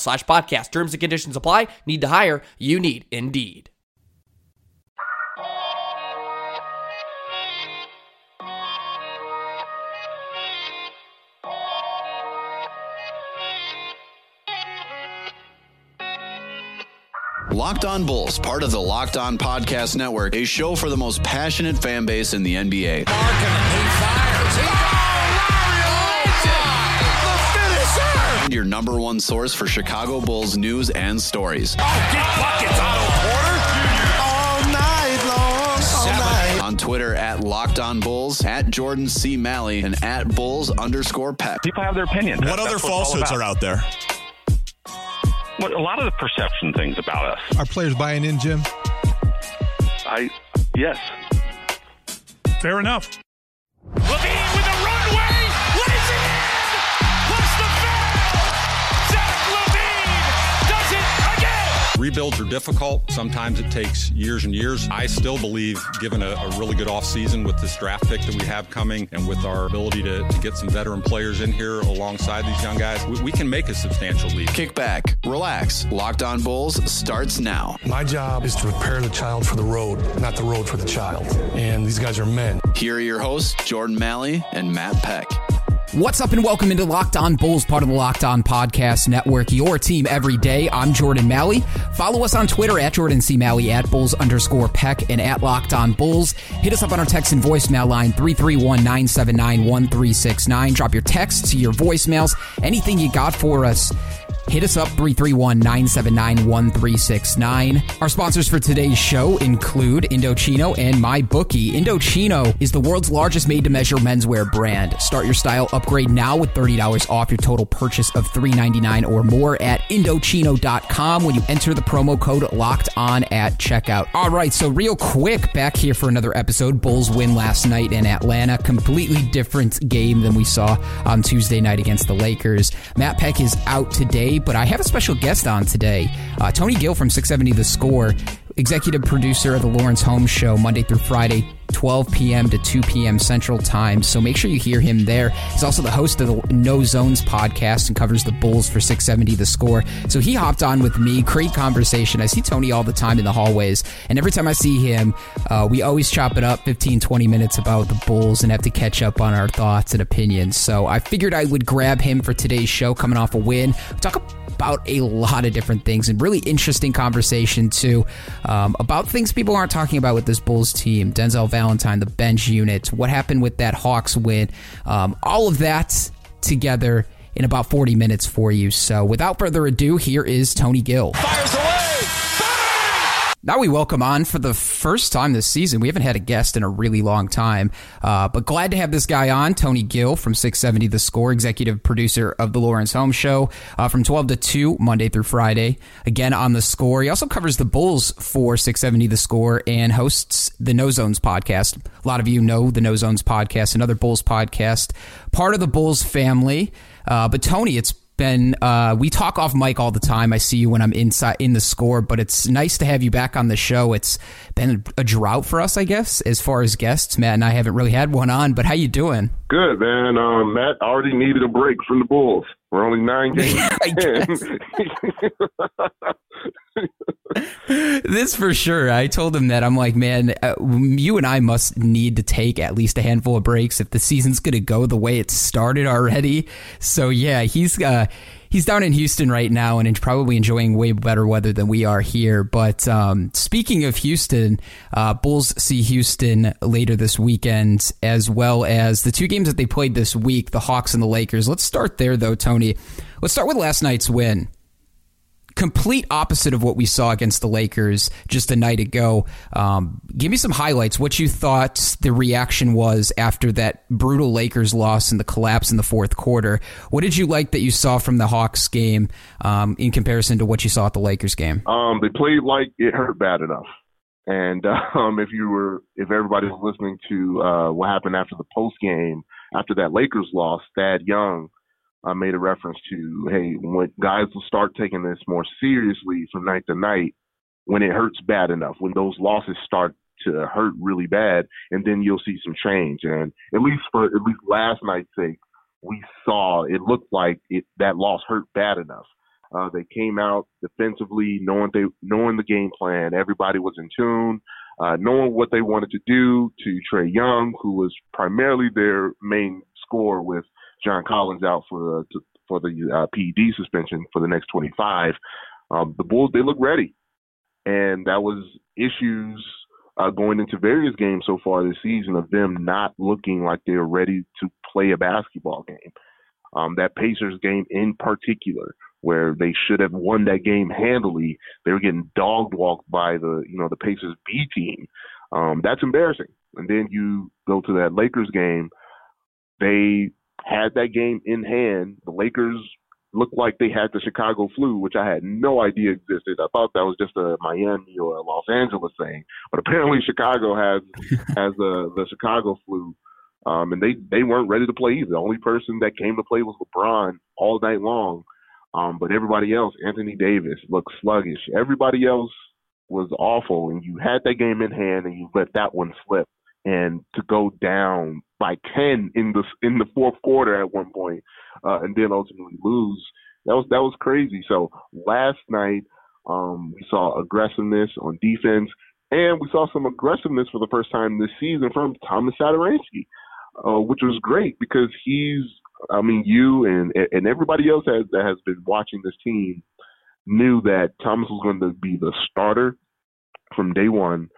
slash podcast. Terms and conditions apply. Need to hire? You need Indeed. Locked On Bulls, part of the Locked On Podcast Network, a show for the most passionate fan base in the NBA. And your number one source for Chicago Bulls news and stories. Oh, on Twitter at Locked On Bulls, at Jordan C. Maly, and at Bulls underscore Peck. People have their opinions. What other falsehoods are out there? Well, a lot of the perception things about us. Are players buying in, Jim? I yes. Fair enough. LaVine Rebuilds are difficult. Sometimes it takes years and years. I still believe, given a, a really good offseason with this draft pick that we have coming and with our ability to, to get some veteran players in here alongside these young guys, we, we can make a substantial leap. Kick back, relax. Locked On Bulls starts now. My job is to prepare the child for the road, not the road for the child. And these guys are men. Here are your hosts, Jordan Maly and Matt Peck. What's up and welcome into Locked On Bulls, part of the Locked On Podcast Network, your team every day. I'm Jordan Maly. Follow us on Twitter at Jordan C. Maly, at Bulls underscore Peck, and at Locked On Bulls. Hit us up on our text and voicemail line 331 979 1369. Drop your texts, your voicemails, anything you got for us. Hit us up 331 979 1369. Our sponsors for today's show include Indochino and MyBookie. Indochino is the world's largest made to measure menswear brand. Start your style upgrade now with $30 off your total purchase of 399 or more at Indochino.com when you enter the promo code locked on at checkout. All right, so real quick, back here for another episode. Bulls win last night in Atlanta. Completely different game than we saw on Tuesday night against the Lakers. Matt Peck is out today, but I have a special guest on today. Uh, Tony Gill from 670 The Score, executive producer of the Laurence Holmes Show, Monday through Friday, 12 p.m. to 2 p.m. Central Time. So make sure you hear him there. He's also the host of the No Zones podcast and covers the Bulls for 670 The Score. So he hopped on with me. Great conversation. I see Tony all the time in the hallways. And every time I see him, uh, we always chop it up 15, 20 minutes about the Bulls and have to catch up on our thoughts and opinions. So I figured I would grab him for today's show coming off a win. Talk about a lot of different things and really interesting conversation too um, about things people aren't talking about with this Bulls team. Denzel Valentine, the bench unit, what happened with that Hawks win, um, all of that together in about 40 minutes for you. So without further ado, here is Tony Gill. Fires. Now we welcome on for the first time this season. We haven't had a guest in a really long time, uh, but glad to have this guy on. Tony Gill from 670 The Score, executive producer of the Laurence Holmes Show uh, from 12 to 2, Monday through Friday. Again on The Score. He also covers the Bulls for 670 The Score and hosts the No Zones podcast. A lot of you know the No Zones podcast, another Bulls podcast, part of the Bulls family. Uh, but Tony, it's been uh, we talk off mic all the time. I see you when I'm inside in the score, but it's nice to have you back on the show. It's been a drought for us, I guess, as far as guests. Matt and I haven't really had one on, but how you doing? Good, man. Um, Matt already needed a break from the Bulls. We're only nine games. this for sure. I told him that I'm like, man, uh, you and I must need to take at least a handful of breaks if the season's going to go the way it started already. So yeah, he's uh, he's down in Houston right now and probably enjoying way better weather than we are here. But um, speaking of Houston, uh, Bulls see Houston later this weekend, as well as the two games that they played this week, the Hawks and the Lakers. Let's start there though, Tony. Let's start with last night's win complete opposite of what we saw against the Lakers just a night ago. Um, give me some highlights. What you thought the reaction was after that brutal Lakers loss and the collapse in the fourth quarter. What did you like that you saw from the Hawks game um, in comparison to what you saw at the Lakers game? Um, they played like it hurt bad enough. And um, if you were, if everybody was listening to uh, what happened after the post game, after that Lakers loss, Thad Young I made a reference to, hey, when guys will start taking this more seriously from night to night, when it hurts bad enough, when those losses start to hurt really bad, and then you'll see some change. And at least for at least last night's sake, we saw it looked like it that loss hurt bad enough. Uh, they came out defensively, knowing they knowing the game plan. Everybody was in tune, uh, knowing what they wanted to do to Trae Young, who was primarily their main scorer with John Collins out for the for the uh, PED suspension for the next 25. Um, the Bulls they look ready, and that was issues uh, going into various games so far this season of them not looking like they're ready to play a basketball game. Um, that Pacers game in particular, where they should have won that game handily, they were getting dog walked by the you know the Pacers B team. Um, that's embarrassing. And then you go to that Lakers game, they had that game in hand. The Lakers looked like they had the Chicago flu, which I had no idea existed. I thought that was just a Miami or a Los Angeles thing, but apparently Chicago has has the the Chicago flu. Um, and they they weren't ready to play either. The only person that came to play was LeBron all night long. Um, but everybody else, Anthony Davis, looked sluggish. Everybody else was awful, and you had that game in hand, and you let that one slip and to go down by 10 in the in the fourth quarter at one point, uh, and then ultimately lose. That was that was crazy. So last night um, we saw aggressiveness on defense, and we saw some aggressiveness for the first time this season from Tomas Satoransky, uh, which was great because he's. I mean, you and and everybody else has, that has been watching this team knew that Tomas was going to be the starter from day one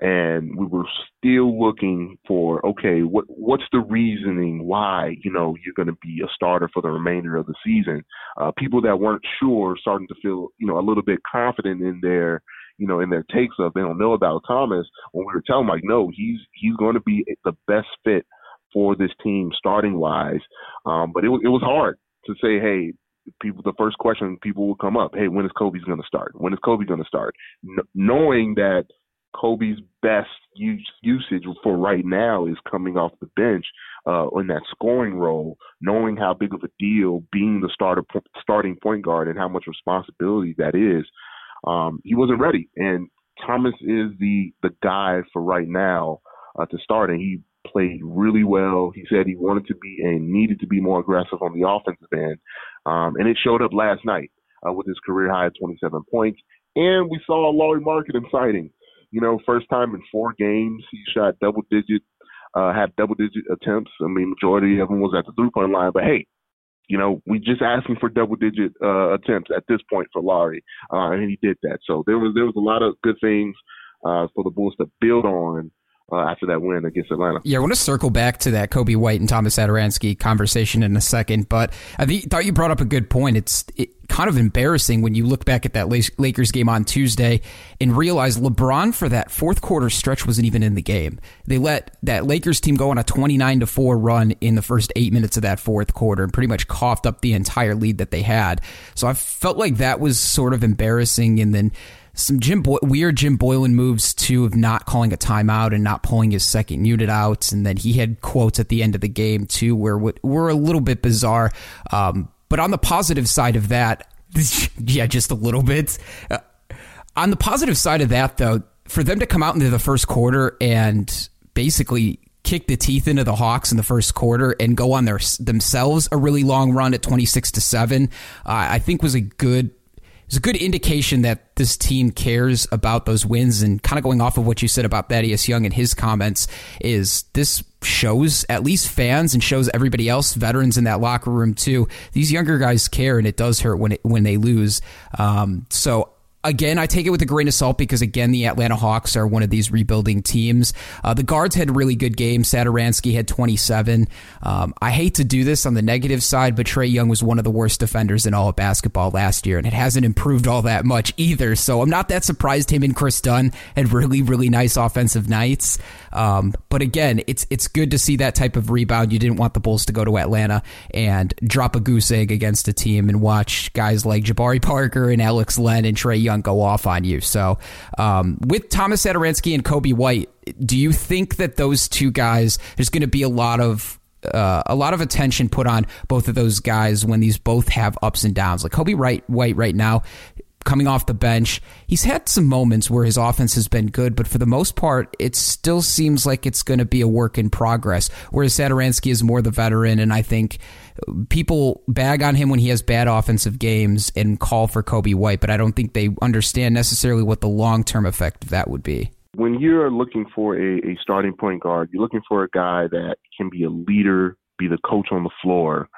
and we were still looking for okay what what's the reasoning why you know you're going to be a starter for the remainder of the season? Uh, people that weren't sure starting to feel you know a little bit confident in their you know in their takes of they don't know about Tomas when we were telling like no he's he's going to be the best fit for this team starting wise um, but it, it was hard to say hey people the first question people will come up hey when is Coby's going to start? When is Coby going to start? N- knowing that Coby's best use, usage for right now is coming off the bench uh, in that scoring role, knowing how big of a deal being the starter starting point guard and how much responsibility that is. Um, he wasn't ready, and Tomas is the the guy for right now uh, to start, and he played really well. He said he wanted to be and needed to be more aggressive on the offensive end, um, and it showed up last night uh, with his career high of 27 points. And we saw a Lauri Markkanen sighting. You know, first time in four games, he shot double digit, uh, had double digit attempts. I mean, majority of them was at the three point line. But hey, you know, we just asking for double digit uh, attempts at this point for Lauri, uh, and he did that. So there was there was a lot of good things uh, for the Bulls to build on uh, after that win against Atlanta. Yeah, I want to circle back to that Coby White and Tomas Satoransky conversation in a second, but I thought you brought up a good point. It's it, kind of embarrassing when you look back at that Lakers game on Tuesday and realize LeBron for that fourth quarter stretch wasn't even in the game. They let that Lakers team go on a 29 to 4 run in the first 8 minutes of that fourth quarter and pretty much coughed up the entire lead that they had. So I felt like that was sort of embarrassing and then some Jim weird Jim Boylen moves too of not calling a timeout and not pulling his second unit out, and then he had quotes at the end of the game too, where were a little bit bizarre. Um, but on the positive side of that, yeah, just a little bit. Uh, on the positive side of that, though, for them to come out into the first quarter and basically kick the teeth into the Hawks in the first quarter and go on their themselves a really long run at 26 to 7 uh, I think was a good it's a good indication that this team cares about those wins. And kind of going off of what you said about Thaddeus Young and his comments, is this shows at least fans and shows everybody else, veterans in that locker room too. These younger guys care, and it does hurt when it, when they lose. Um, so Again, I take it with a grain of salt because again, the Atlanta Hawks are one of these rebuilding teams. Uh, the guards had really good game. Satoransky had 27. Um, I hate to do this on the negative side, but Trae Young was one of the worst defenders in all of basketball last year, and it hasn't improved all that much either. So I'm not that surprised him and Kris Dunn had really, really nice offensive nights. Um, but again, it's it's good to see that type of rebound. You didn't want the Bulls to go to Atlanta and drop a goose egg against a team and watch guys like Jabari Parker and Alex Len and Trae Young go off on you. So um, with Tomas Satoransky and Coby White, do you think that those two guys, there's going to be a lot of uh, a lot of attention put on both of those guys when these both have ups and downs. Like Coby White right now coming off the bench. He's had some moments where his offense has been good, but for the most part, it still seems like it's going to be a work in progress. Whereas Satoransky is more the veteran, and I think people bag on him when he has bad offensive games and call for Coby White, but I don't think they understand necessarily what the long term effect of that would be. When you're looking for a, a starting point guard, you're looking for a guy that can be a leader, be the coach on the floor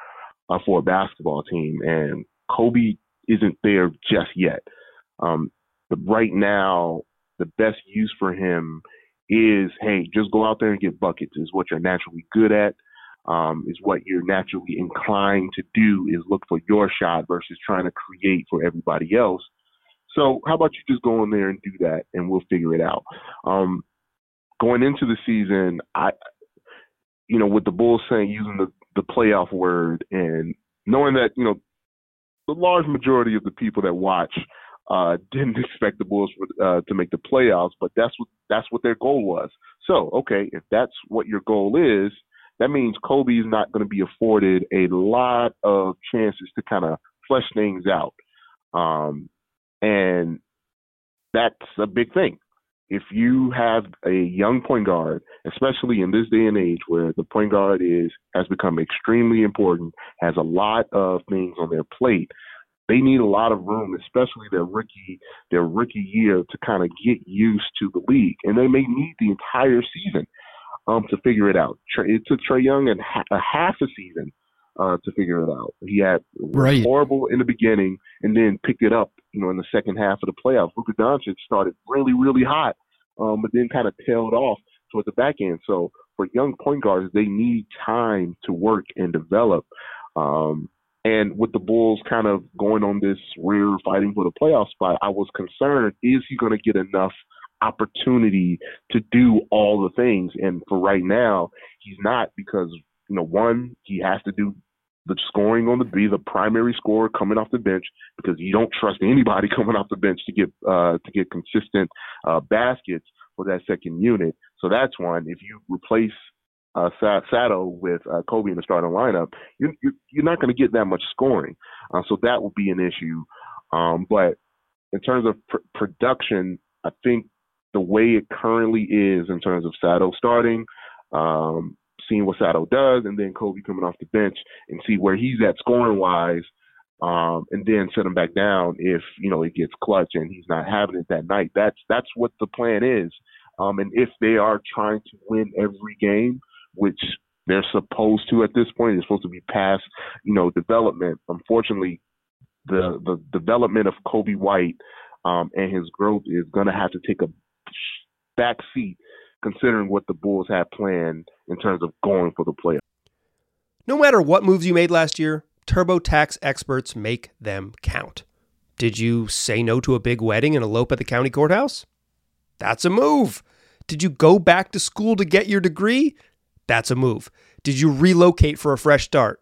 uh, for a basketball team. And Coby isn't there just yet. Um, but right now, the best use for him is, hey, just go out there and get buckets. Is what you're naturally good at. Um, is what you're naturally inclined to do. Is look for your shot versus trying to create for everybody else. So how about you just go in there and do that, and we'll figure it out. Um, going into the season, I, you know, with the Bulls saying using the the playoff word and knowing that you know the large majority of the people that watch uh, didn't expect the Bulls uh, to make the playoffs, but that's what that's what their goal was. So, okay, if that's what your goal is, that means Coby is not going to be afforded a lot of chances to kind of flesh things out, um, and that's a big thing. If you have a young point guard, especially in this day and age where the point guard is has become extremely important, has a lot of things on their plate, they need a lot of room, especially their rookie their rookie year to kind of get used to the league, and they may need the entire season um, to figure it out. It took Trae Young and a half a season uh, to figure it out. He had right. horrible in the beginning and then picked it up, you know, in the second half of the playoffs. Luka Doncic started really, really hot um, but then kind of tailed off towards the back end. So for young point guards, they need time to work and develop. Um, and with the Bulls kind of going on this rear fighting for the playoff spot, I was concerned: is he going to get enough opportunity to do all the things? And for right now, he's not because you know one, he has to do the scoring on the be the primary scorer coming off the bench because you don't trust anybody coming off the bench to get uh, to get consistent uh, baskets for that second unit. So that's one. If you replace uh, Sato with uh, Coby in the starting lineup, you, you, you're not going to get that much scoring. Uh, so that will be an issue. Um, but in terms of pr- production, I think the way it currently is in terms of Sato starting, um, seeing what Sato does, and then Coby coming off the bench and see where he's at scoring wise, um, and then set him back down if you know it gets clutch and he's not having it that night. That's that's what the plan is. Um, and if they are trying to win every game, which they're supposed to at this point, they're supposed to be past you know development. Unfortunately, the the development of Coby White um, and his growth is going to have to take a back seat considering what the Bulls have planned in terms of going for the playoffs. No matter what moves you made last year, TurboTax experts make them count. Did you say no to a big wedding and elope at the county courthouse? That's a move. Did you go back to school to get your degree? That's a move. Did you relocate for a fresh start?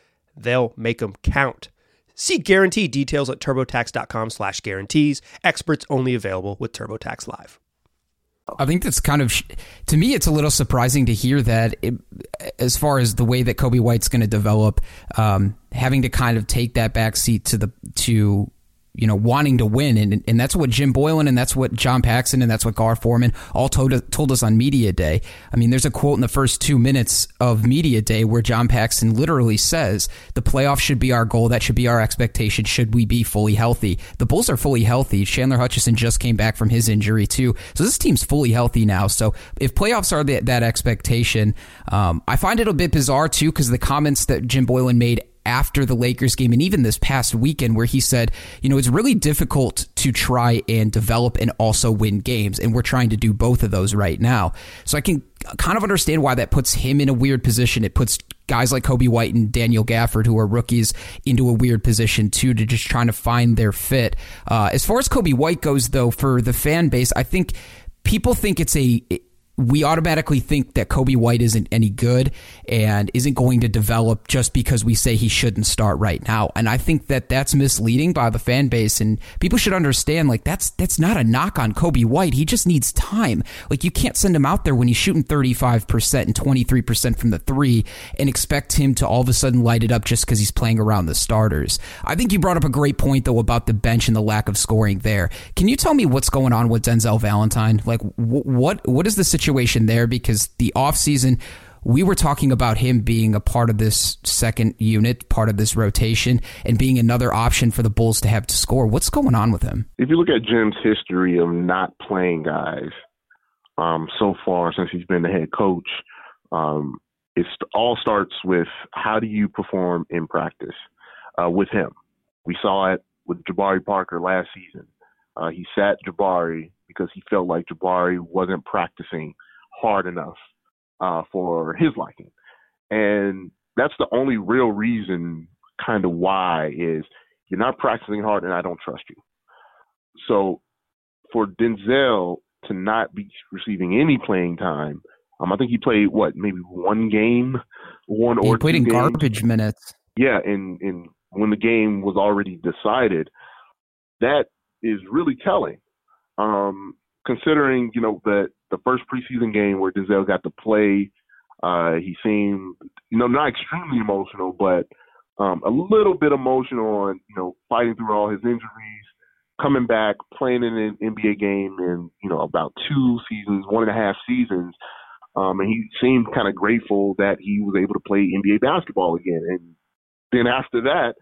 They'll make them count. See guarantee details at turbotax.com slash guarantees. Experts only available with TurboTax Live. I think that's kind of, to me, it's a little surprising to hear that it, as far as the way that Coby White's going to develop, um, having to kind of take that back seat to the, to you know, wanting to win. And, and that's what Jim Boylen and that's what John Paxson and that's what Gar Forman all told, told us on Media Day. I mean, there's a quote in the first two minutes of Media Day where John Paxson literally says, the playoffs should be our goal. That should be our expectation. Should we be fully healthy? The Bulls are fully healthy. Chandler Hutchison just came back from his injury too. So this team's fully healthy now. So if playoffs are the, that expectation, um, I find it a bit bizarre too because the comments that Jim Boylen made after the Lakers game and even this past weekend where he said, you know, it's really difficult to try and develop and also win games. And we're trying to do both of those right now. So I can kind of understand why that puts him in a weird position. It puts guys like Coby White and Daniel Gafford, who are rookies, into a weird position too, to just trying to find their fit. Uh, as far as Coby White goes, though, for the fan base, I think people think it's a we automatically think that Coby White isn't any good and isn't going to develop just because we say he shouldn't start right now. And I think that that's misleading by the fan base and people should understand like that's that's not a knock on Coby White. He just needs time. Like you can't send him out there when he's shooting 35% and 23% from the 3 and expect him to all of a sudden light it up just cuz he's playing around the starters. I think you brought up a great point though about the bench and the lack of scoring there. Can you tell me what's going on with Denzel Valentine? Like what what is the situation situation there because the offseason, we were talking about him being a part of this second unit, part of this rotation, and being another option for the Bulls to have to score. What's going on with him? If you look at Jim's history of not playing guys um, so far since he's been the head coach, um, it all starts with how do you perform in practice uh, with him. We saw it with Jabari Parker last season. Uh, he sat Jabari because he felt like Jabari wasn't practicing hard enough uh, for his liking. And that's the only real reason, kind of why, is you're not practicing hard and I don't trust you. So for Denzel to not be receiving any playing time, um, I think he played what maybe one game, one he or played in games. garbage minutes. Yeah, and and when the game was already decided, that is really telling. Um, considering you know that the first preseason game where Denzel got to play, uh, he seemed you know not extremely emotional, but um, a little bit emotional on you know fighting through all his injuries, coming back, playing in an NBA game in you know about two seasons, one and a half seasons. Um, and he seemed kind of grateful that he was able to play NBA basketball again. And then after that,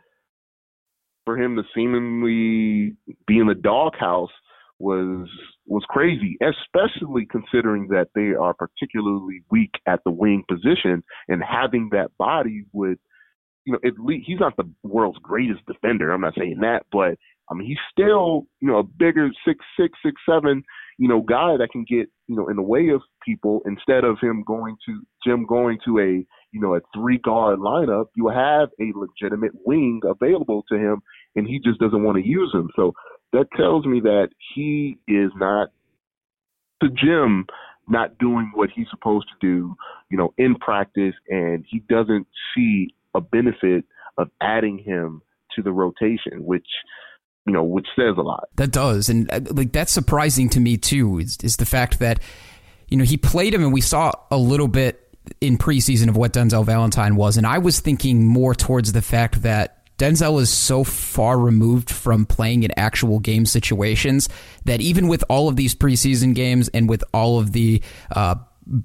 for him to seemingly be in the doghouse was was crazy, especially considering that they are particularly weak at the wing position, and having that body would, you know, at least he's not the world's greatest defender. I'm not saying that, but I mean he's still, you know, a bigger six six six seven, you know, guy that can get, you know, in the way of people instead of him going to Jim going to a, you know, a three guard lineup. You have a legitimate wing available to him, and he just doesn't want to use him. So that tells me that he is not to Jim not doing what he's supposed to do, you know, in practice, and he doesn't see a benefit of adding him to the rotation, which you know, which says a lot. That does, and uh, like that's surprising to me too. Is, is the fact that you know he played him, and we saw a little bit in preseason of what Denzel Valentine was, and I was thinking more towards the fact that Denzel is so far removed from playing in actual game situations that even with all of these preseason games and with all of the uh,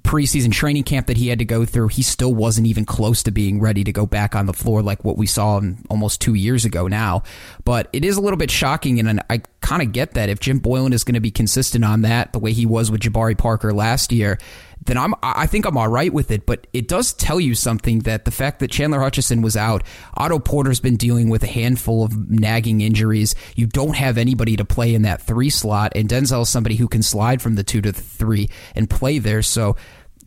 preseason training camp that he had to go through, he still wasn't even close to being ready to go back on the floor like what we saw almost two years ago now. But it is a little bit shocking, and I kind of get that if Jim Boylen is going to be consistent on that, the way he was with Jabari Parker last year, then I'm I think I'm all right with it. But it does tell you something that the fact that Chandler Hutchison was out, Otto Porter's been dealing with a handful of nagging injuries. You don't have anybody to play in that three slot, and Denzel is somebody who can slide from the two to the three and play there. So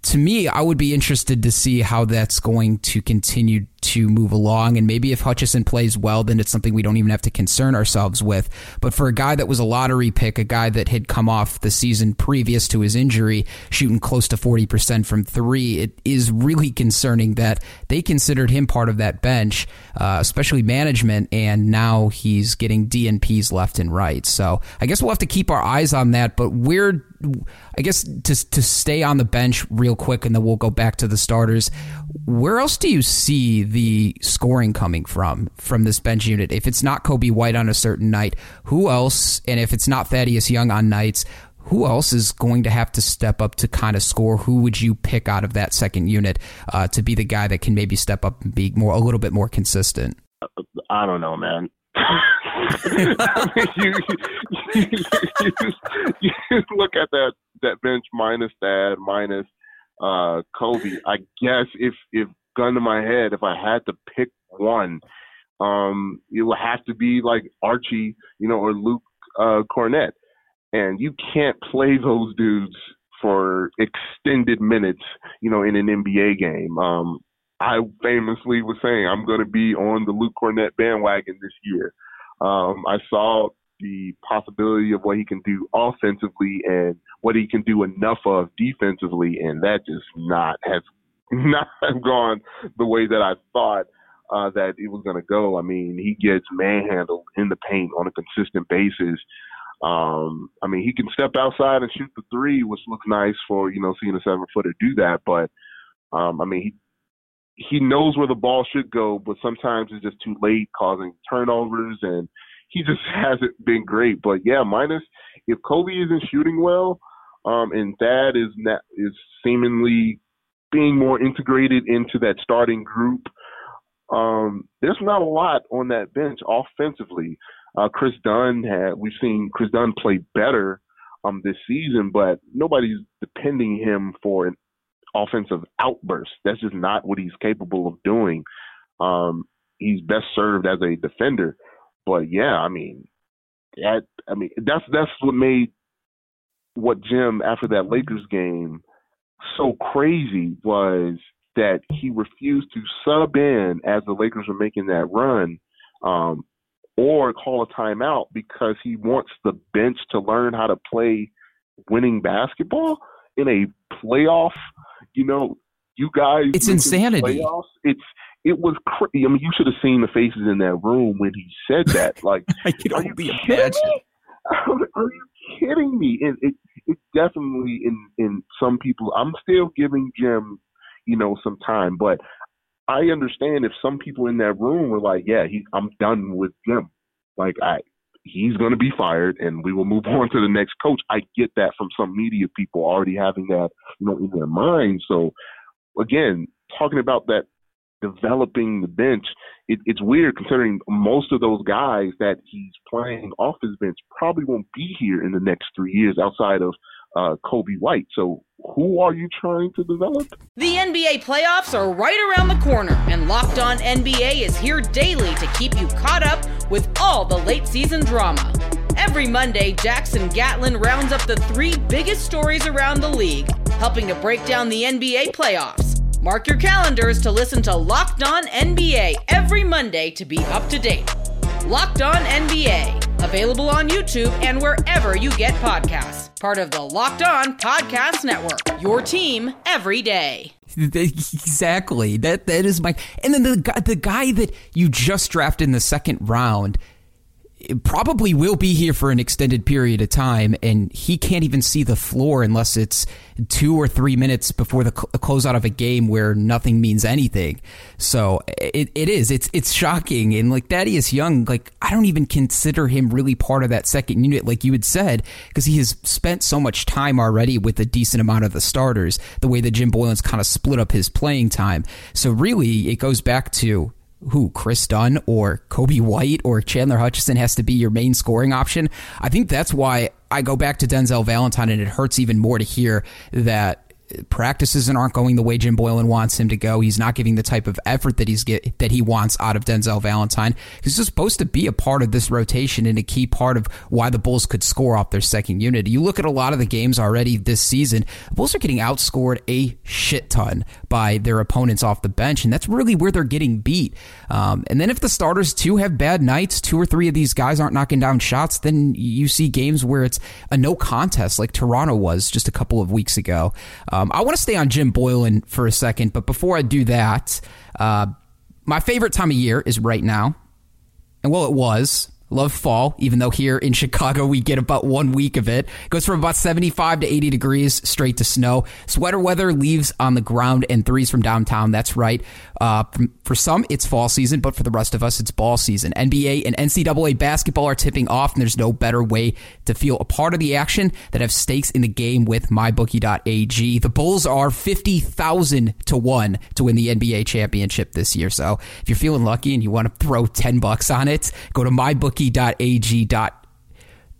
to me, I would be interested to see how that's going to continue to move along. And maybe if Hutchison plays well, then it's something we don't even have to concern ourselves with. But for a guy that was a lottery pick, a guy that had come off the season previous to his injury, shooting close to 40% from three, it is really concerning that they considered him part of that bench, uh, especially management. And now he's getting DNPs left and right. So I guess we'll have to keep our eyes on that. But we're, I guess, to, to stay on the bench real quick and then we'll go back to the starters. Where else do you see the scoring coming from from this bench unit? If it's not Coby White on a certain night, who else? And if it's not Thaddeus Young on nights, who else is going to have to step up to kind of score? Who would you pick out of that second unit uh, to be the guy that can maybe step up and be more a little bit more consistent? I don't know, man. You, you, you, you, look at that that bench minus that minus uh, Coby. I guess if if gun to my head, if I had to pick one, um, it would have to be like Archie, you know, or Luke uh, Kornet. And you can't play those dudes for extended minutes, you know, in an NBA game. Um, I famously was saying I'm going to be on the Luke Kornet bandwagon this year. Um, I saw the possibility of what he can do offensively and what he can do enough of defensively, and that just not has not gone the way that I thought uh, that it was going to go. I mean, he gets manhandled in the paint on a consistent basis. Um, I mean, he can step outside and shoot the three, which looks nice for you know seeing a seven footer do that. But um, I mean, he he knows where the ball should go, but sometimes it's just too late, causing turnovers, and he just hasn't been great. But yeah, minus if Coby isn't shooting well, um, and Thad is not, is seemingly being more integrated into that starting group. Um, there's not a lot on that bench offensively. Uh, Kris Dunn had we've seen Kris Dunn play better um, this season, but nobody's depending him for an offensive outburst. That's just not what he's capable of doing. Um, he's best served as a defender. But yeah, I mean, that I mean that's that's what made what Jim after that Lakers game so crazy was that he refused to sub in as the Lakers were making that run, um, or call a timeout because he wants the bench to learn how to play winning basketball in a playoff. You know, you guys. It's insanity. Playoffs, it's it was crazy. I mean, you should have seen the faces in that room when he said that. Like, I can only imagine. Are you kidding me? And it, it definitely in in some people. I'm still giving Jim, you know, some time, but I understand if some people in that room were like, "Yeah, he, I'm done with Jim." Like, I he's going to be fired, and we will move on to the next coach. I get that from some media people already having that, you know, in their mind. So, again, talking about that developing the bench, it, it's weird considering most of those guys that he's playing off his bench probably won't be here in the next three years outside of uh, Coby White. So who are you trying to develop? The NBA playoffs are right around the corner, and Locked On NBA is here daily to keep you caught up with all the late season drama. Every Monday, Jackson Gatlin rounds up the three biggest stories around the league, helping to break down the NBA playoffs. Mark your calendars to listen to Locked On NBA every Monday to be up to date. Locked On NBA, available on YouTube and wherever you get podcasts. Part of the Locked On Podcast Network. Your team every day. Exactly. That that is my. And then the the guy that you just drafted in the second round probably will be here for an extended period of time, and he can't even see the floor unless it's two or three minutes before the cl- closeout of a game where nothing means anything. So it, it is. It's it's shocking. And like Thaddeus Young, like I don't even consider him really part of that second unit, like you had said, because he has spent so much time already with a decent amount of the starters. The way that Jim Boylen's kind of split up his playing time. So really, it goes back to who Kris Dunn or Coby White or Chandler Hutchison has to be your main scoring option. I think that's why I go back to Denzel Valentine, and it hurts even more to hear that practices and aren't going the way Jim Boylen wants him to go. He's not giving the type of effort that he's get that he wants out of Denzel Valentine. He's supposed to be a part of this rotation and a key part of why the Bulls could score off their second unit. You look at a lot of the games already this season, the Bulls are getting outscored a shit ton by their opponents off the bench, and that's really where they're getting beat. Um, and then if the starters too have bad nights, two or three of these guys aren't knocking down shots, then you see games where it's a no contest like Toronto was just a couple of weeks ago. I want to stay on Jim Boylen for a second, but before I do that, uh, my favorite time of year is right now. And well, it was Love fall, even though here in Chicago we get about one week of it. it. Goes from about 75 to 80 degrees straight to snow. Sweater weather, leaves on the ground, and threes from downtown. That's right. Uh, for some, it's fall season, but for the rest of us, it's ball season. NBA and NCAA basketball are tipping off, and there's no better way to feel a part of the action that have stakes in the game with mybookie.ag. The Bulls are 50,000 to 1 to win the NBA championship this year. So if you're feeling lucky and you want to throw 10 bucks on it, go to mybookie bookie.ag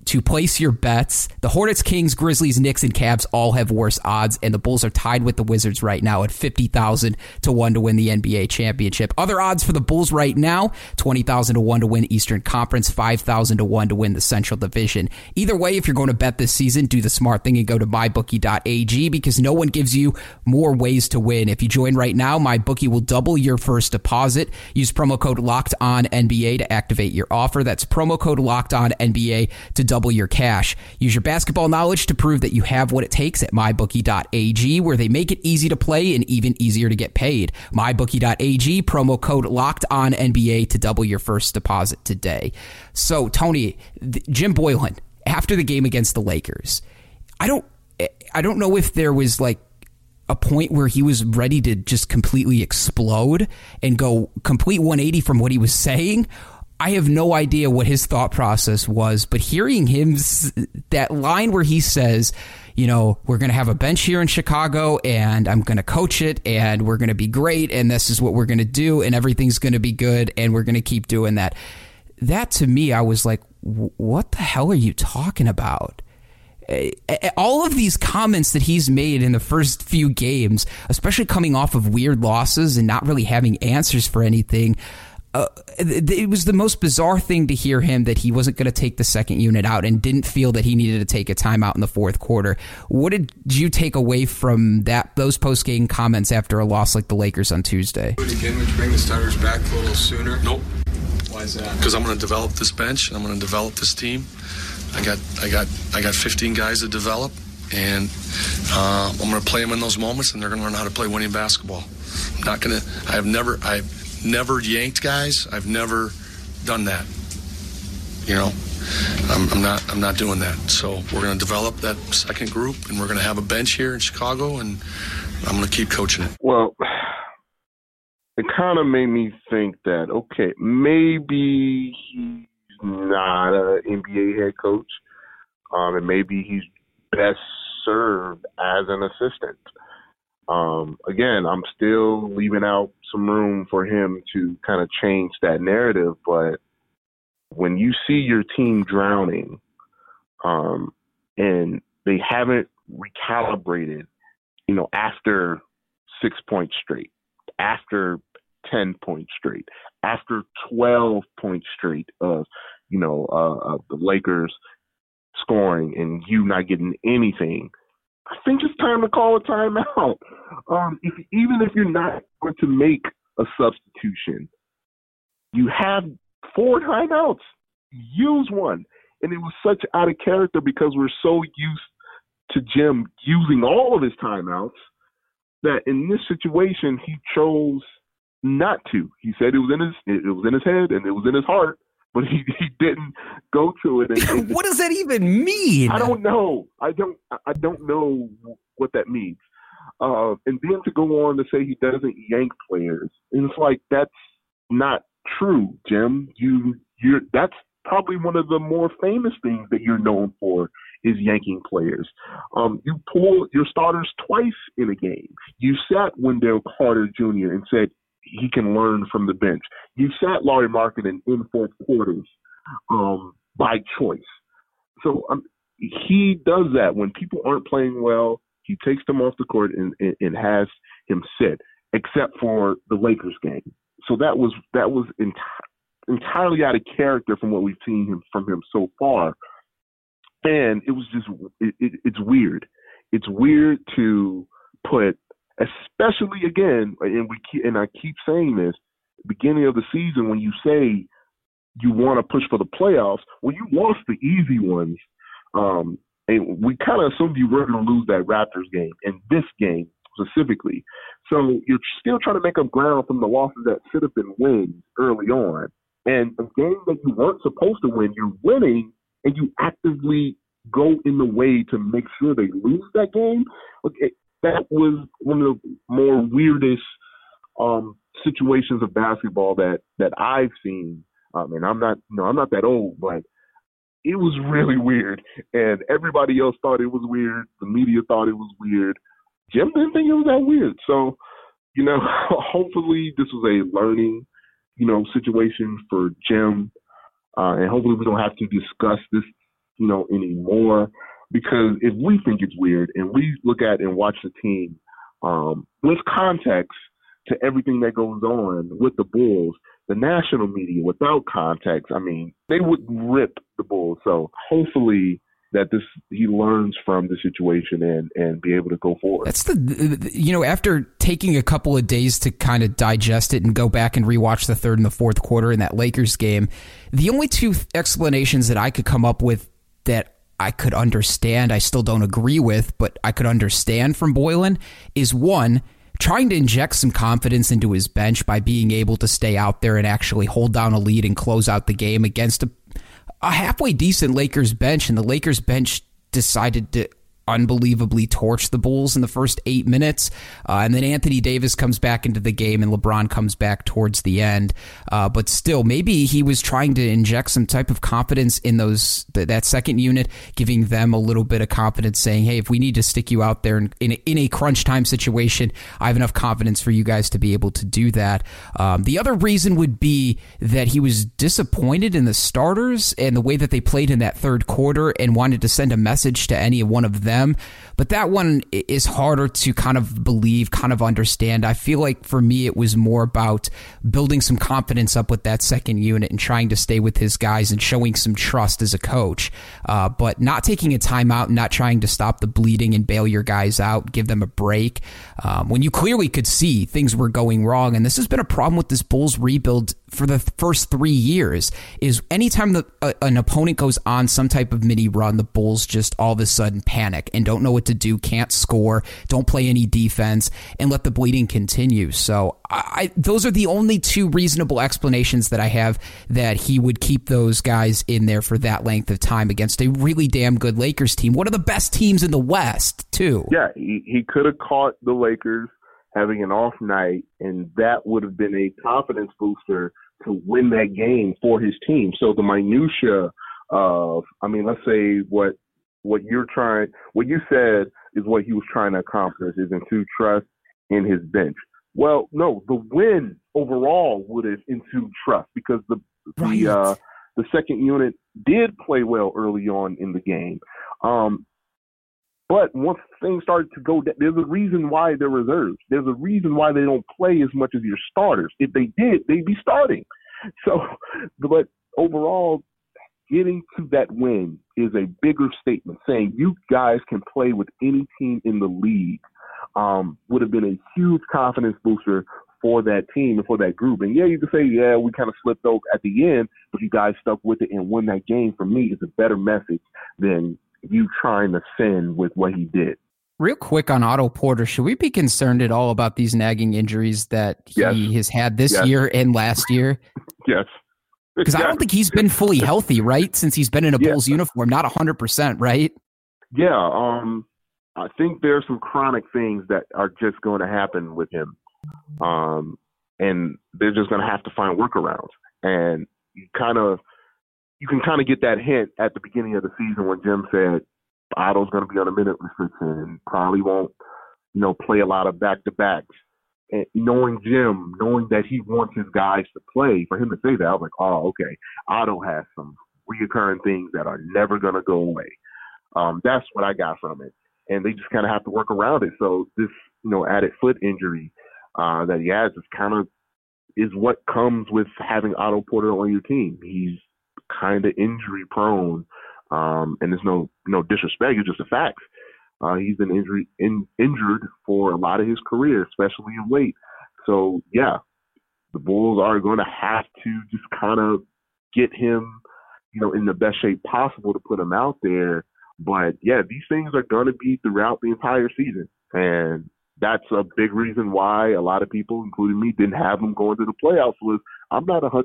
to place your bets. The Hornets, Kings, Grizzlies, Knicks, and Cavs all have worse odds, and the Bulls are tied with the Wizards right now at 50,000 to 1 to win the NBA championship. Other odds for the Bulls right now 20,000 to 1 to win Eastern Conference, 5,000 to 1 to win the Central Division. Either way, if you're going to bet this season, do the smart thing and go to mybookie.ag because no one gives you more ways to win. If you join right now, MyBookie will double your first deposit. Use promo code Locked On NBA to activate your offer. That's promo code Locked On NBA to double double your cash. Use your basketball knowledge to prove that you have what it takes at mybookie.ag, where they make it easy to play and even easier to get paid. Mybookie.ag, promo code locked on NBA to double your first deposit today. So, Tony, Jim Boylen, after the game against the Lakers, I don't, I don't know if there was like a point where he was ready to just completely explode and go complete 180 from what he was saying I have no idea what his thought process was, but hearing him that line where he says, you know, we're going to have a bench here in Chicago and I'm going to coach it and we're going to be great and this is what we're going to do and everything's going to be good and we're going to keep doing that. That to me, I was like, what the hell are you talking about? all of these comments that he's made in the first few games, especially coming off of weird losses and not really having answers for anything, uh, it was the most bizarre thing to hear him that he wasn't going to take the second unit out and didn't feel that he needed to take a timeout in the fourth quarter. What did you take away from that those post game comments after a loss like the Lakers on Tuesday? Again, would you bring the starters back a little sooner? Nope. Why is that? Because I'm going to develop this bench. I'm going to develop this team. I got I got I got 15 guys to develop, and uh, I'm going to play them in those moments, and they're going to learn how to play winning basketball. I'm not going to. I have never. I never yanked guys. I've never done that. You know, I'm, I'm not. I'm not doing that. So we're going to develop that second group, and we're going to have a bench here in Chicago, and I'm going to keep coaching it. Well, it kind of made me think that okay, maybe he's not an NBA head coach, um, and maybe he's best served as an assistant. Um, again, I'm still leaving out some room for him to kind of change that narrative. But when you see your team drowning, um, and they haven't recalibrated, you know, after six points straight, after 10 points straight, after 12 points straight of, you know, uh, of the Lakers scoring and you not getting anything I think it's time to call a timeout. Um, if even if you're not going to make a substitution, you have four timeouts. Use one. And it was such out of character because we're so used to Jim using all of his timeouts that in this situation he chose not to. He said it was in his it was in his head and it was in his heart but he, he didn't go to it. And, and what does that even mean? I don't know. I don't. I don't know what that means. Uh, and then to go on to say he doesn't yank players, and it's like that's not true, Jim. You you're that's probably one of the more famous things that you're known for is yanking players. Um, you pulled your starters twice in a game. You sat Wendell Carter Jr. and said he can learn from the bench. You sat Lauri Markkanen in fourth quarters um, by choice. So um, he does that when people aren't playing well. He takes them off the court and, and, and has him sit, except for the Lakers game. So that was that was enti- entirely out of character from what we've seen him from him so far and it was just it, it, it's weird. It's weird to put, especially again, and we and I keep saying this, beginning of the season when you say you want to push for the playoffs, when you lost the easy ones, um, and we kind of assumed you were going to lose that Raptors game and this game specifically. So you're still trying to make up ground from the losses that should have been wins early on. And a game that you weren't supposed to win, you're winning and you actively go in the way to make sure they lose that game, okay, that was one of the more weirdest um, situations of basketball that that I've seen. Um, and I'm not, you know, I'm not that old, but it was really weird, and everybody else thought it was weird. The media thought it was weird. Jim didn't think it was that weird. So, you know, hopefully this was a learning, you know, situation for Jim. Uh, and hopefully we don't have to discuss this, you know, anymore. Because if we think it's weird and we look at and watch the team um, with context to everything that goes on with the Bulls, the national media without context, I mean, they would rip the Bulls. So hopefully that this he learns from the situation and and be able to go forward. That's the you know after taking a couple of days to kind of digest it and go back and rewatch the third and the fourth quarter in that Lakers game, the only two explanations that I could come up with that I could understand, I still don't agree with, but I could understand from Boylen is one trying to inject some confidence into his bench by being able to stay out there and actually hold down a lead and close out the game against a a halfway decent Lakers bench, and the Lakers bench decided to unbelievably torch the Bulls in the first eight minutes. Uh, and then Anthony Davis comes back into the game and LeBron comes back towards the end. Uh, but still, maybe he was trying to inject some type of confidence in those th- that second unit, giving them a little bit of confidence, saying, hey, if we need to stick you out there in, in, a, in a crunch time situation, I have enough confidence for you guys to be able to do that. Um, the other reason would be that he was disappointed in the starters and the way that they played in that third quarter and wanted to send a message to any one of them them. But that one is harder to kind of believe, kind of understand. I feel like for me, it was more about building some confidence up with that second unit and trying to stay with his guys and showing some trust as a coach. Uh, but not taking a timeout, not trying to stop the bleeding and bail your guys out, give them a break. Um, when you clearly could see things were going wrong. And this has been a problem with this Bulls rebuild for the first three years is anytime uh, an opponent goes on some type of mini run, the Bulls just all of a sudden panic and don't know what to do, can't score, don't play any defense, and let the bleeding continue. So I, those are the only two reasonable explanations that I have that he would keep those guys in there for that length of time against a really damn good Lakers team, one of the best teams in the West, too. Yeah, he, he could have caught the Lakers having an off night, and that would have been a confidence booster to win that game for his team. So the minutia of, I mean, let's say what what you're trying, what you said is what he was trying to accomplish is into trust in his bench. Well, no, the win overall would have ensued trust because the right. the uh, the second unit did play well early on in the game. Um, but once things started to go, there's a reason why they're reserves. There's a reason why they don't play as much as your starters. If they did, they'd be starting. So, but overall, getting to that win is a bigger statement. Saying you guys can play with any team in the league um, would have been a huge confidence booster for that team and for that group. And yeah, you can say, yeah, we kind of slipped over at the end, but you guys stuck with it and won that game. For me, is a better message than you trying to sin with what he did. Real quick on Otto Porter, should we be concerned at all about these nagging injuries that he yes. has had this yes. year and last year? yes. Because I don't think he's been fully healthy, right? Since he's been in a Bulls uniform, not 100%, right? Yeah, um, I think there's some chronic things that are just going to happen with him. Um, and they're just going to have to find workarounds. And kind of, you can kind of get that hint at the beginning of the season when Jim said Otto's going to be on a minute restriction and probably won't, you know, play a lot of back to backs. And knowing Jim, knowing that he wants his guys to play, for him to say that, I was like, oh, okay. Otto has some reoccurring things that are never going to go away. Um, that's what I got from it. And they just kind of have to work around it. So this, you know, added foot injury uh, that he has is kind of is what comes with having Otto Porter on your team. He's kind of injury prone, um, and there's no no disrespect. It's just a fact. Uh, he's been injury in, injured for a lot of his career, especially in weight. So yeah, the Bulls are going to have to just kind of get him, you know, in the best shape possible to put him out there. But yeah, these things are going to be throughout the entire season, and that's a big reason why a lot of people, including me, didn't have them going to the playoffs. Was I'm not 100%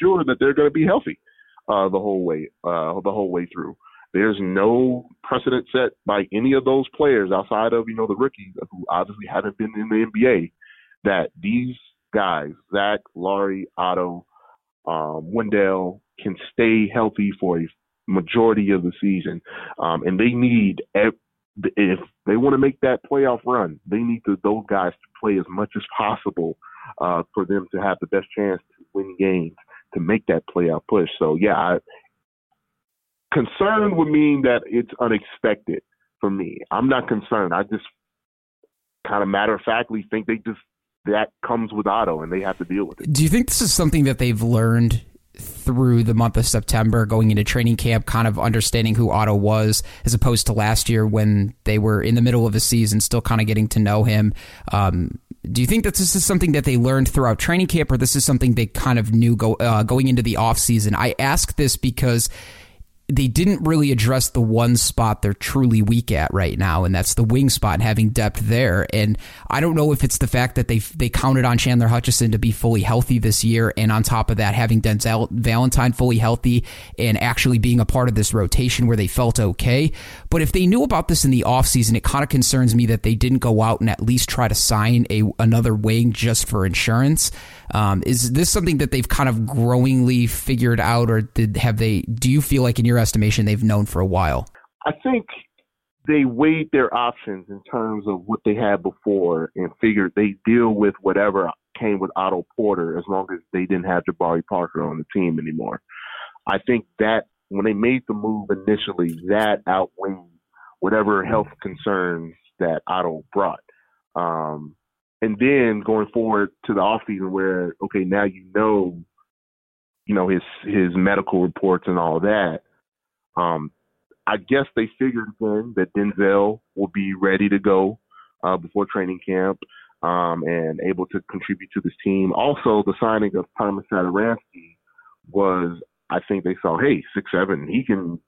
sure that they're going to be healthy uh, the whole way uh, the whole way through. There's no precedent set by any of those players outside of you know the rookies who obviously haven't been in the NBA that these guys, Zach, Lauri, Otto, um, Wendell, can stay healthy for a majority of the season, um, and they need if they want to make that playoff run, they need to, those guys to play as much as possible uh, for them to have the best chance to win games to make that playoff push. So yeah, I, concern would mean that it's unexpected for me. I'm not concerned. I just kind of matter of factly think they just that comes with Otto and they have to deal with it. Do you think this is something that they've learned through the month of September, going into training camp, kind of understanding who Otto was, as opposed to last year when they were in the middle of the season, still kind of getting to know him. Um, do you think that this is something that they learned throughout training camp, or this is something they kind of knew go, uh, going into the off season? I ask this because they didn't really address the one spot they're truly weak at right now, and that's the wing spot having depth there. And I don't know if it's the fact that they they counted on Chandler Hutchison to be fully healthy this year, and on top of that, having Denzel Valentine fully healthy and actually being a part of this rotation where they felt okay. But if they knew about this in the offseason, it kind of concerns me that they didn't go out and at least try to sign a another wing just for insurance. Um, is this something that they've kind of growingly figured out, or did have they? Do you feel like in your estimation they've known for a while? I think they weighed their options in terms of what they had before and figured they deal with whatever came with Otto Porter as long as they didn't have Jabari Parker on the team anymore. I think that when they made the move initially, that outweighed whatever health concerns that Otto brought. Um, and then going forward to the off season where okay now you know you know his his medical reports and all that um i guess they figured then that denzel will be ready to go uh before training camp um and able to contribute to this team. Also the signing of Tomas Satoransky was i think they saw hey six seven he can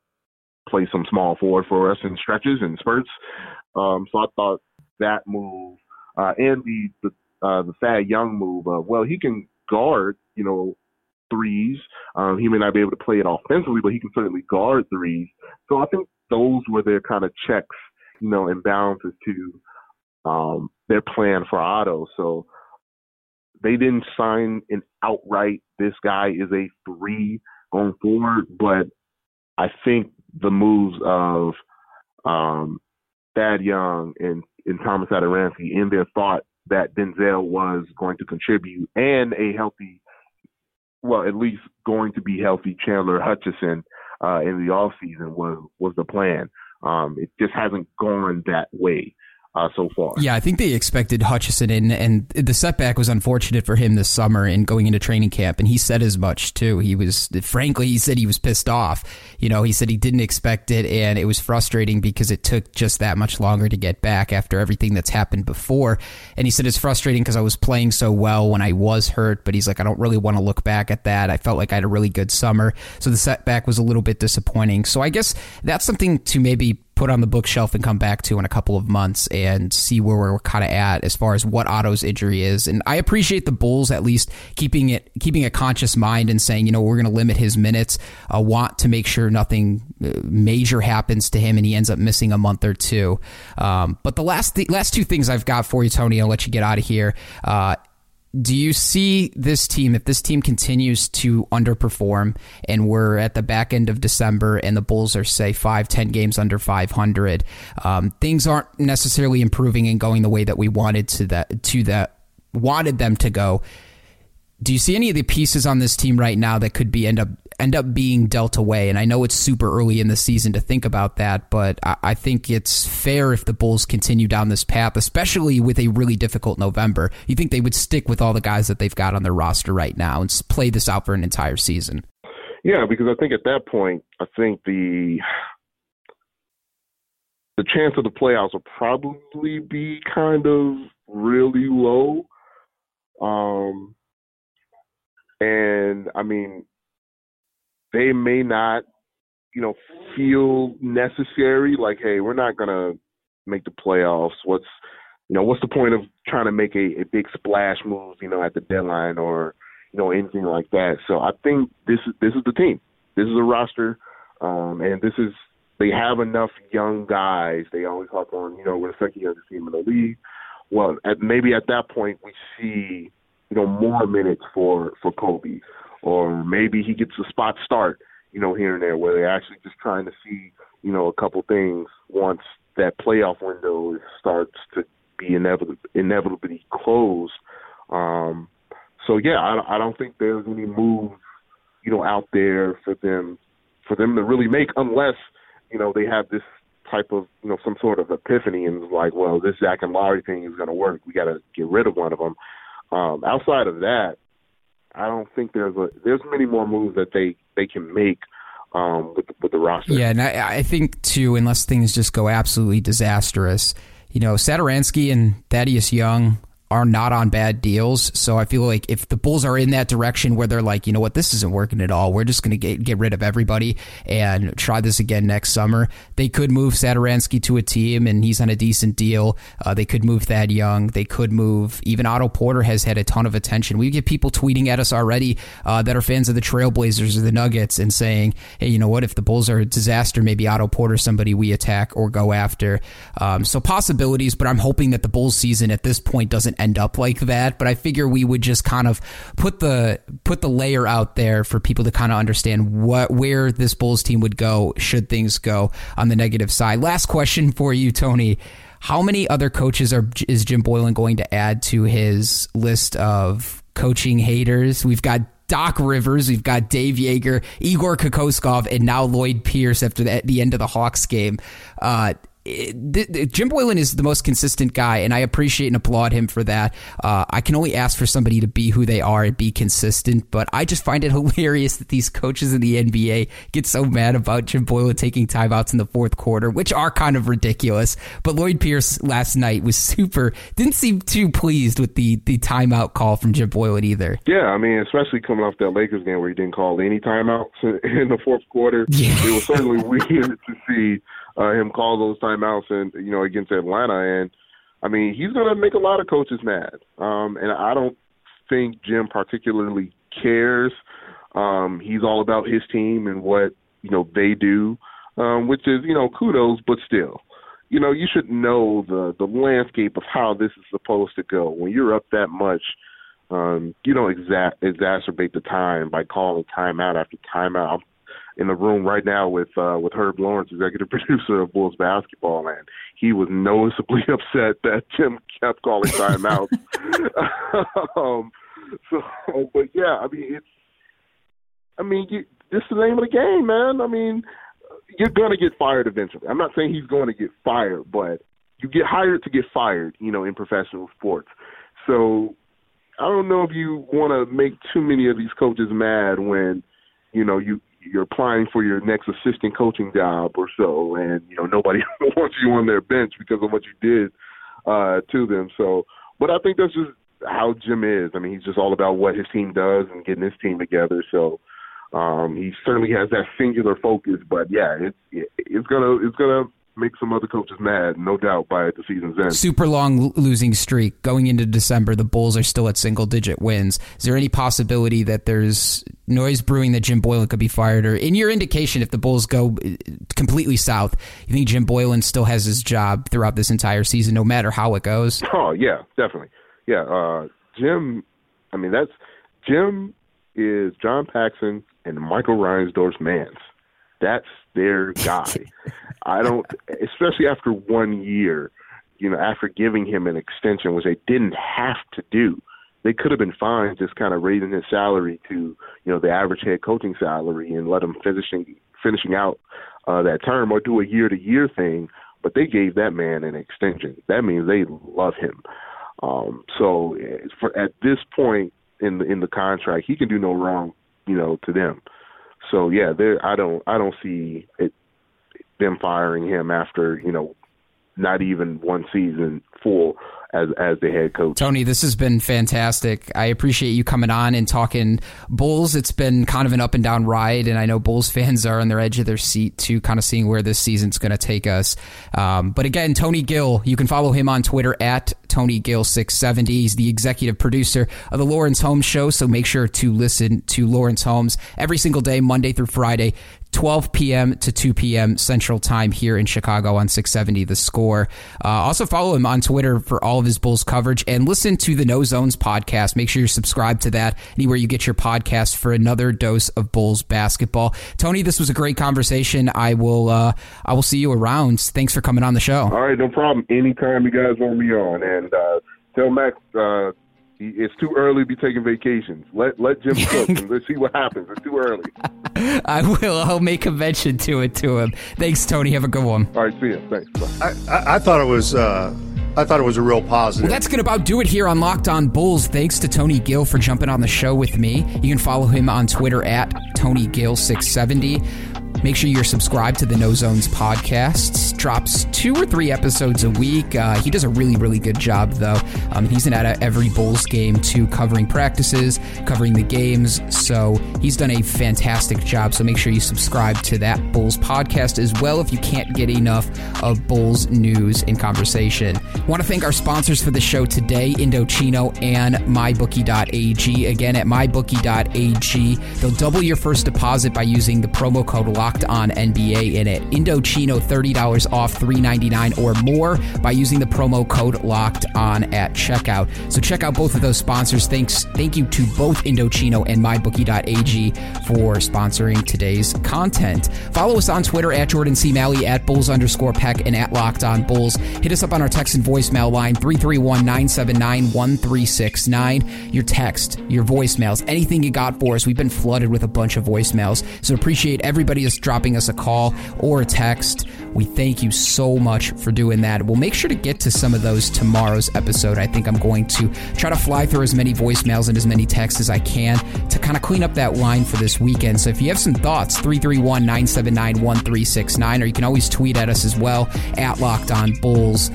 play some small forward for us in stretches and spurts. Um so i thought that move uh, and the the, uh, the Thad Young move. Uh, well, he can guard, you know, threes. Um, he may not be able to play it offensively, but he can certainly guard threes. So I think those were their kind of checks, you know, and balances to um, their plan for Otto. So they didn't sign an outright this guy is a three going forward, but I think the moves of um, Thad Young and in Tomas Satoransky in their thought that Denzel was going to contribute and a healthy, well, at least going to be healthy Chandler Hutchison uh, in the off season was was the plan. Um, it just hasn't gone that way uh, so far. Yeah, I think they expected Hutchison in, and the setback was unfortunate for him this summer and going into training camp. And he said as much too. He was, frankly, he said he was pissed off. You know, he said he didn't expect it, and it was frustrating because it took just that much longer to get back after everything that's happened before. And he said it's frustrating because I was playing so well when I was hurt, but he's like, I don't really want to look back at that. I felt like I had a really good summer, so the setback was a little bit disappointing. So I guess that's something to maybe put on the bookshelf and come back to in a couple of months and see where we're kind of at as far as what Otto's injury is. And I appreciate the Bulls at least keeping it keeping a conscious mind and saying, you know, we're going to limit his minutes. I want to make sure nothing uh, major happens to him and he ends up missing a month or two. Um, but the last the last two things I've got for you, Tony, I'll let you get out of here. Uh, do you see this team if this team continues to underperform and we're at the back end of december and the bulls are say five ten games under 500 um, things aren't necessarily improving and going the way that we wanted to that to that wanted them to go do you see any of the pieces on this team right now that could be end up end up being dealt away? And I know it's super early in the season to think about that, but I, I think it's fair if the Bulls continue down this path, especially with a really difficult November. You think they would stick with all the guys that they've got on their roster right now and play this out for an entire season? Yeah, because I think at that point, I think the the chance of the playoffs will probably be kind of really low. Um, and I mean, they may not, you know, feel necessary. Like, hey, we're not gonna make the playoffs. What's, you know, what's the point of trying to make a, a big splash move, you know, at the deadline or, you know, anything like that. So I think this is this is the team. This is a roster, um, and this is they have enough young guys. They always talk on, you know, we're the second youngest team in the league. Well, at, maybe at that point we see you know, more minutes for for Coby, or maybe he gets a spot start, you know, here and there, where they're actually just trying to see, you know, a couple things once that playoff window starts to be inevitably inevitably closed. Um, so yeah, I, I don't think there's any move, you know, out there for them for them to really make unless you know they have this type of you know some sort of epiphany and like, well, this Zach and Lauri thing is going to work. We got to get rid of one of them. Um, outside of that, I don't think there's a there's many more moves that they they can make um, with with the roster. Yeah, and I, I think too, unless things just go absolutely disastrous, you know, Satoransky and Thaddeus Young are not on bad deals. So I feel like if the Bulls are in that direction where they're like, you know what, this isn't working at all, we're just going to get get rid of everybody and try this again next summer. They could move Satoransky to a team and he's on a decent deal. Uh, they could move Thad Young. They could move even Otto Porter has had a ton of attention. We get people tweeting at us already uh, that are fans of the Trailblazers or the Nuggets and saying, hey, you know what, if the Bulls are a disaster, maybe Otto Porter somebody we attack or go after. Um, so possibilities, but I'm hoping that the Bulls season at this point doesn't end up like that, but I figure we would just kind of put the put the layer out there for people to kind of understand what where this Bulls team would go should things go on the negative side. Last question for you, Tony. How many other coaches are is Jim Boylen going to add to his list of coaching haters? We've got Doc Rivers, we've got Dave Joerger, Igor Kokoskov, and now Lloyd Pierce after the, the end of the Hawks game. Uh, Jim Boylen is the most consistent guy, and I appreciate and applaud him for that. Uh, I can only ask for somebody to be who they are and be consistent, but I just find it hilarious that these coaches in the NBA get so mad about Jim Boylen taking timeouts in the fourth quarter, which are kind of ridiculous. But Lloyd Pierce last night was super, didn't seem too pleased with the, the timeout call from Jim Boylen either. Yeah, I mean, especially coming off that Lakers game where he didn't call any timeouts in the fourth quarter. Yeah. It was certainly weird to see uh, him call those timeouts and you know against Atlanta, and I mean he's going to make a lot of coaches mad. Um, and I don't think Jim particularly cares. Um, he's all about his team and what you know they do, um, which is you know kudos, but still, you know you should know the the landscape of how this is supposed to go. When you're up that much, um, you don't exa- exacerbate the time by calling timeout after timeout. I'm in the room right now with uh, with Herb Lawrence, executive producer of Bulls basketball, and he was noticeably upset that Tim kept calling timeouts. um, so, but yeah, I mean, it's, I mean, you, this is the name of the game, man. I mean, you're gonna get fired eventually. I'm not saying he's going to get fired, but you get hired to get fired, you know, in professional sports. So I don't know if you want to make too many of these coaches mad when, you know, you you're applying for your next assistant coaching job or so, and you know nobody wants you on their bench because of what you did uh, to them. So, but I think that's just how Jim is. I mean, he's just all about what his team does and getting his team together. So, um, he certainly has that singular focus. But yeah, it's it's gonna it's gonna make some other coaches mad, no doubt, by the season's end. Super long losing streak going into December. The Bulls are still at single digit wins. Is there any possibility that there's noise brewing that Jim Boylen could be fired? Or in your indication, if the Bulls go uh, completely south, you think Jim Boylen still has his job throughout this entire season, no matter how it goes? Oh yeah, definitely. Yeah, uh, Jim. I mean, that's Jim is John Paxson and Michael Reinsdorf's man's. That's their guy. I don't, especially after one year, you know, after giving him an extension, which they didn't have to do. They could have been fine just kind of raising his salary to, you know, the average head coaching salary and let him finishing finishing out uh, that term or do a year to year thing. But they gave that man an extension. That means they love him. Um, so for, at this point in the in the contract, he can do no wrong, you know, to them. So yeah, there I don't I don't see it them firing him after you know not even one season full as as the head coach. Tony, this has been fantastic. I appreciate you coming on and talking Bulls. It's been kind of an up and down ride, and I know Bulls fans are on their edge of their seat to kind of seeing where this season's going to take us. Um, but again, Tony Gill, you can follow him on Twitter at Tony Gill 670. He's the executive producer of the Laurence Holmes Show, so make sure to listen to Laurence Holmes every single day, Monday through Friday, 12 p.m. to 2 p.m. Central Time here in Chicago on 670 The Score. Uh, also follow him on Twitter for all of his Bulls coverage and listen to the No Zones podcast. Make sure you're subscribed to that anywhere you get your podcast for another dose of Bulls basketball. Tony, this was a great conversation. I will uh, I will see you around. Thanks for coming on the show. All right, no problem. Anytime you guys want me on, and uh, tell Max. Uh, it's too early to be taking vacations. Let let Jim cook and let's see what happens. It's too early. I will. I'll make a mention to it to him. Thanks, Tony. Have a good one. All right, see you. Thanks. I, I, I thought it was. Uh, I thought it was a real positive. Well, that's going to about do it here on Locked On Bulls. Thanks to Tony Gill for jumping on the show with me. You can follow him on Twitter at Tony Gill670. Make sure you're subscribed to the No Zones podcast. Drops two or three episodes a week. Uh, he does a really, really good job, though. Um, he's in at every Bulls game, too, covering practices, covering the games. So he's done a fantastic job. So make sure you subscribe to that Bulls podcast as well if you can't get enough of Bulls news and conversation. Want to thank our sponsors for the show today, Indochino and MyBookie.ag. Again, at MyBookie.ag, they'll double your first deposit by using the promo code LOCK Locked On NBA in it. Indochino $30 off $3.99 or more by using the promo code Locked On at checkout. So check out both of those sponsors. Thanks, thank you to both Indochino and MyBookie.ag for sponsoring today's content. Follow us on Twitter at Jordan C. Maly, at Bulls underscore Peck, and at Locked On Bulls. Hit us up on our text and voicemail line 331 979 1369. Your text, your voicemails, anything you got for us. We've been flooded with a bunch of voicemails. So appreciate everybody that's dropping us a call or a text. We thank you so much for doing that. We'll make sure to get to some of those tomorrow's episode. I think I'm going to try to fly through as many voicemails and as many texts as I can to kind of clean up that line for this weekend. So if you have some thoughts, 331 979 1369, or you can always tweet at us as well at Locked On Bulls.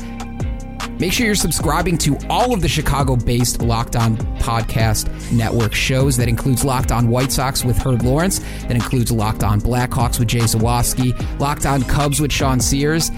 Make sure you're subscribing to all of the Chicago based Locked On Podcast Network shows. That includes Locked On White Sox with Herb Lawrence. That includes Locked On Blackhawks with Jay Zawaski. Locked On Cubs with Sean Sears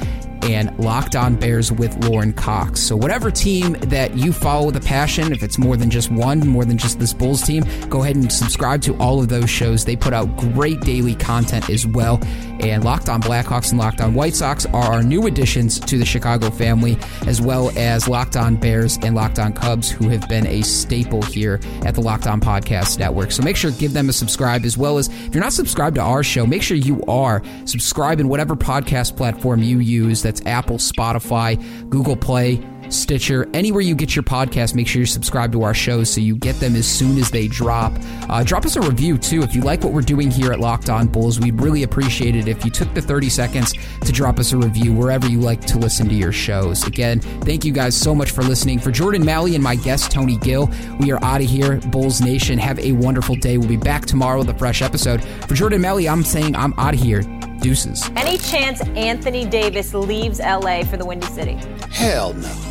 and Locked On Bears with Lauren Cox. So, whatever team that you follow with a passion, if it's more than just one, more than just this Bulls team, go ahead and subscribe to all of those shows. They put out great daily content as well. And Locked On Blackhawks and Locked On White Sox are our new additions to the Chicago family, as well as Locked On Bears and Locked On Cubs, who have been a staple here at the Locked On Podcast Network. So, make sure to give them a subscribe, as well as if you're not subscribed to our show, make sure you are. Subscribe in whatever podcast platform you use. That's Apple, Spotify, Google Play, Stitcher, anywhere you get your podcast. Make sure you're subscribed to our shows so you get them as soon as they drop. Uh, drop us a review too if you like what we're doing here at Locked On Bulls. We'd really appreciate it if you took the 30 seconds to drop us a review wherever you like to listen to your shows. Again, thank you guys so much for listening. For Jordan Maly and my guest Tony Gill, we are out of here. Bulls Nation, have a wonderful day. We'll be back tomorrow with a fresh episode. For Jordan Maly, I'm saying I'm out of here. Deuces. Any chance Anthony Davis leaves LA for the Windy City? Hell no.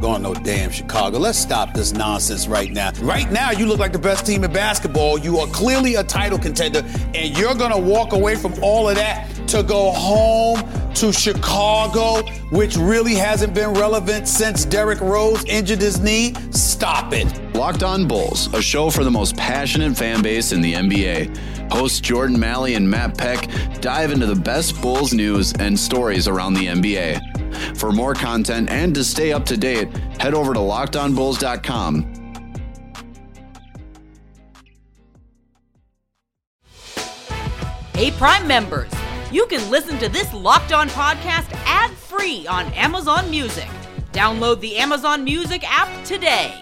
Going no damn Chicago. Let's stop this nonsense right now. Right now, you look like the best team in basketball. You are clearly a title contender, and you're going to walk away from all of that to go home to Chicago, which really hasn't been relevant since Derrick Rose injured his knee. Stop it. Locked On Bulls, a show for the most passionate fan base in the NBA. Hosts Jordan Maly and Matt Peck dive into the best Bulls news and stories around the NBA. For more content and to stay up to date, head over to lockedonbulls.com. Hey, Prime members, you can listen to this Locked On podcast ad free on Amazon Music. Download the Amazon Music app today.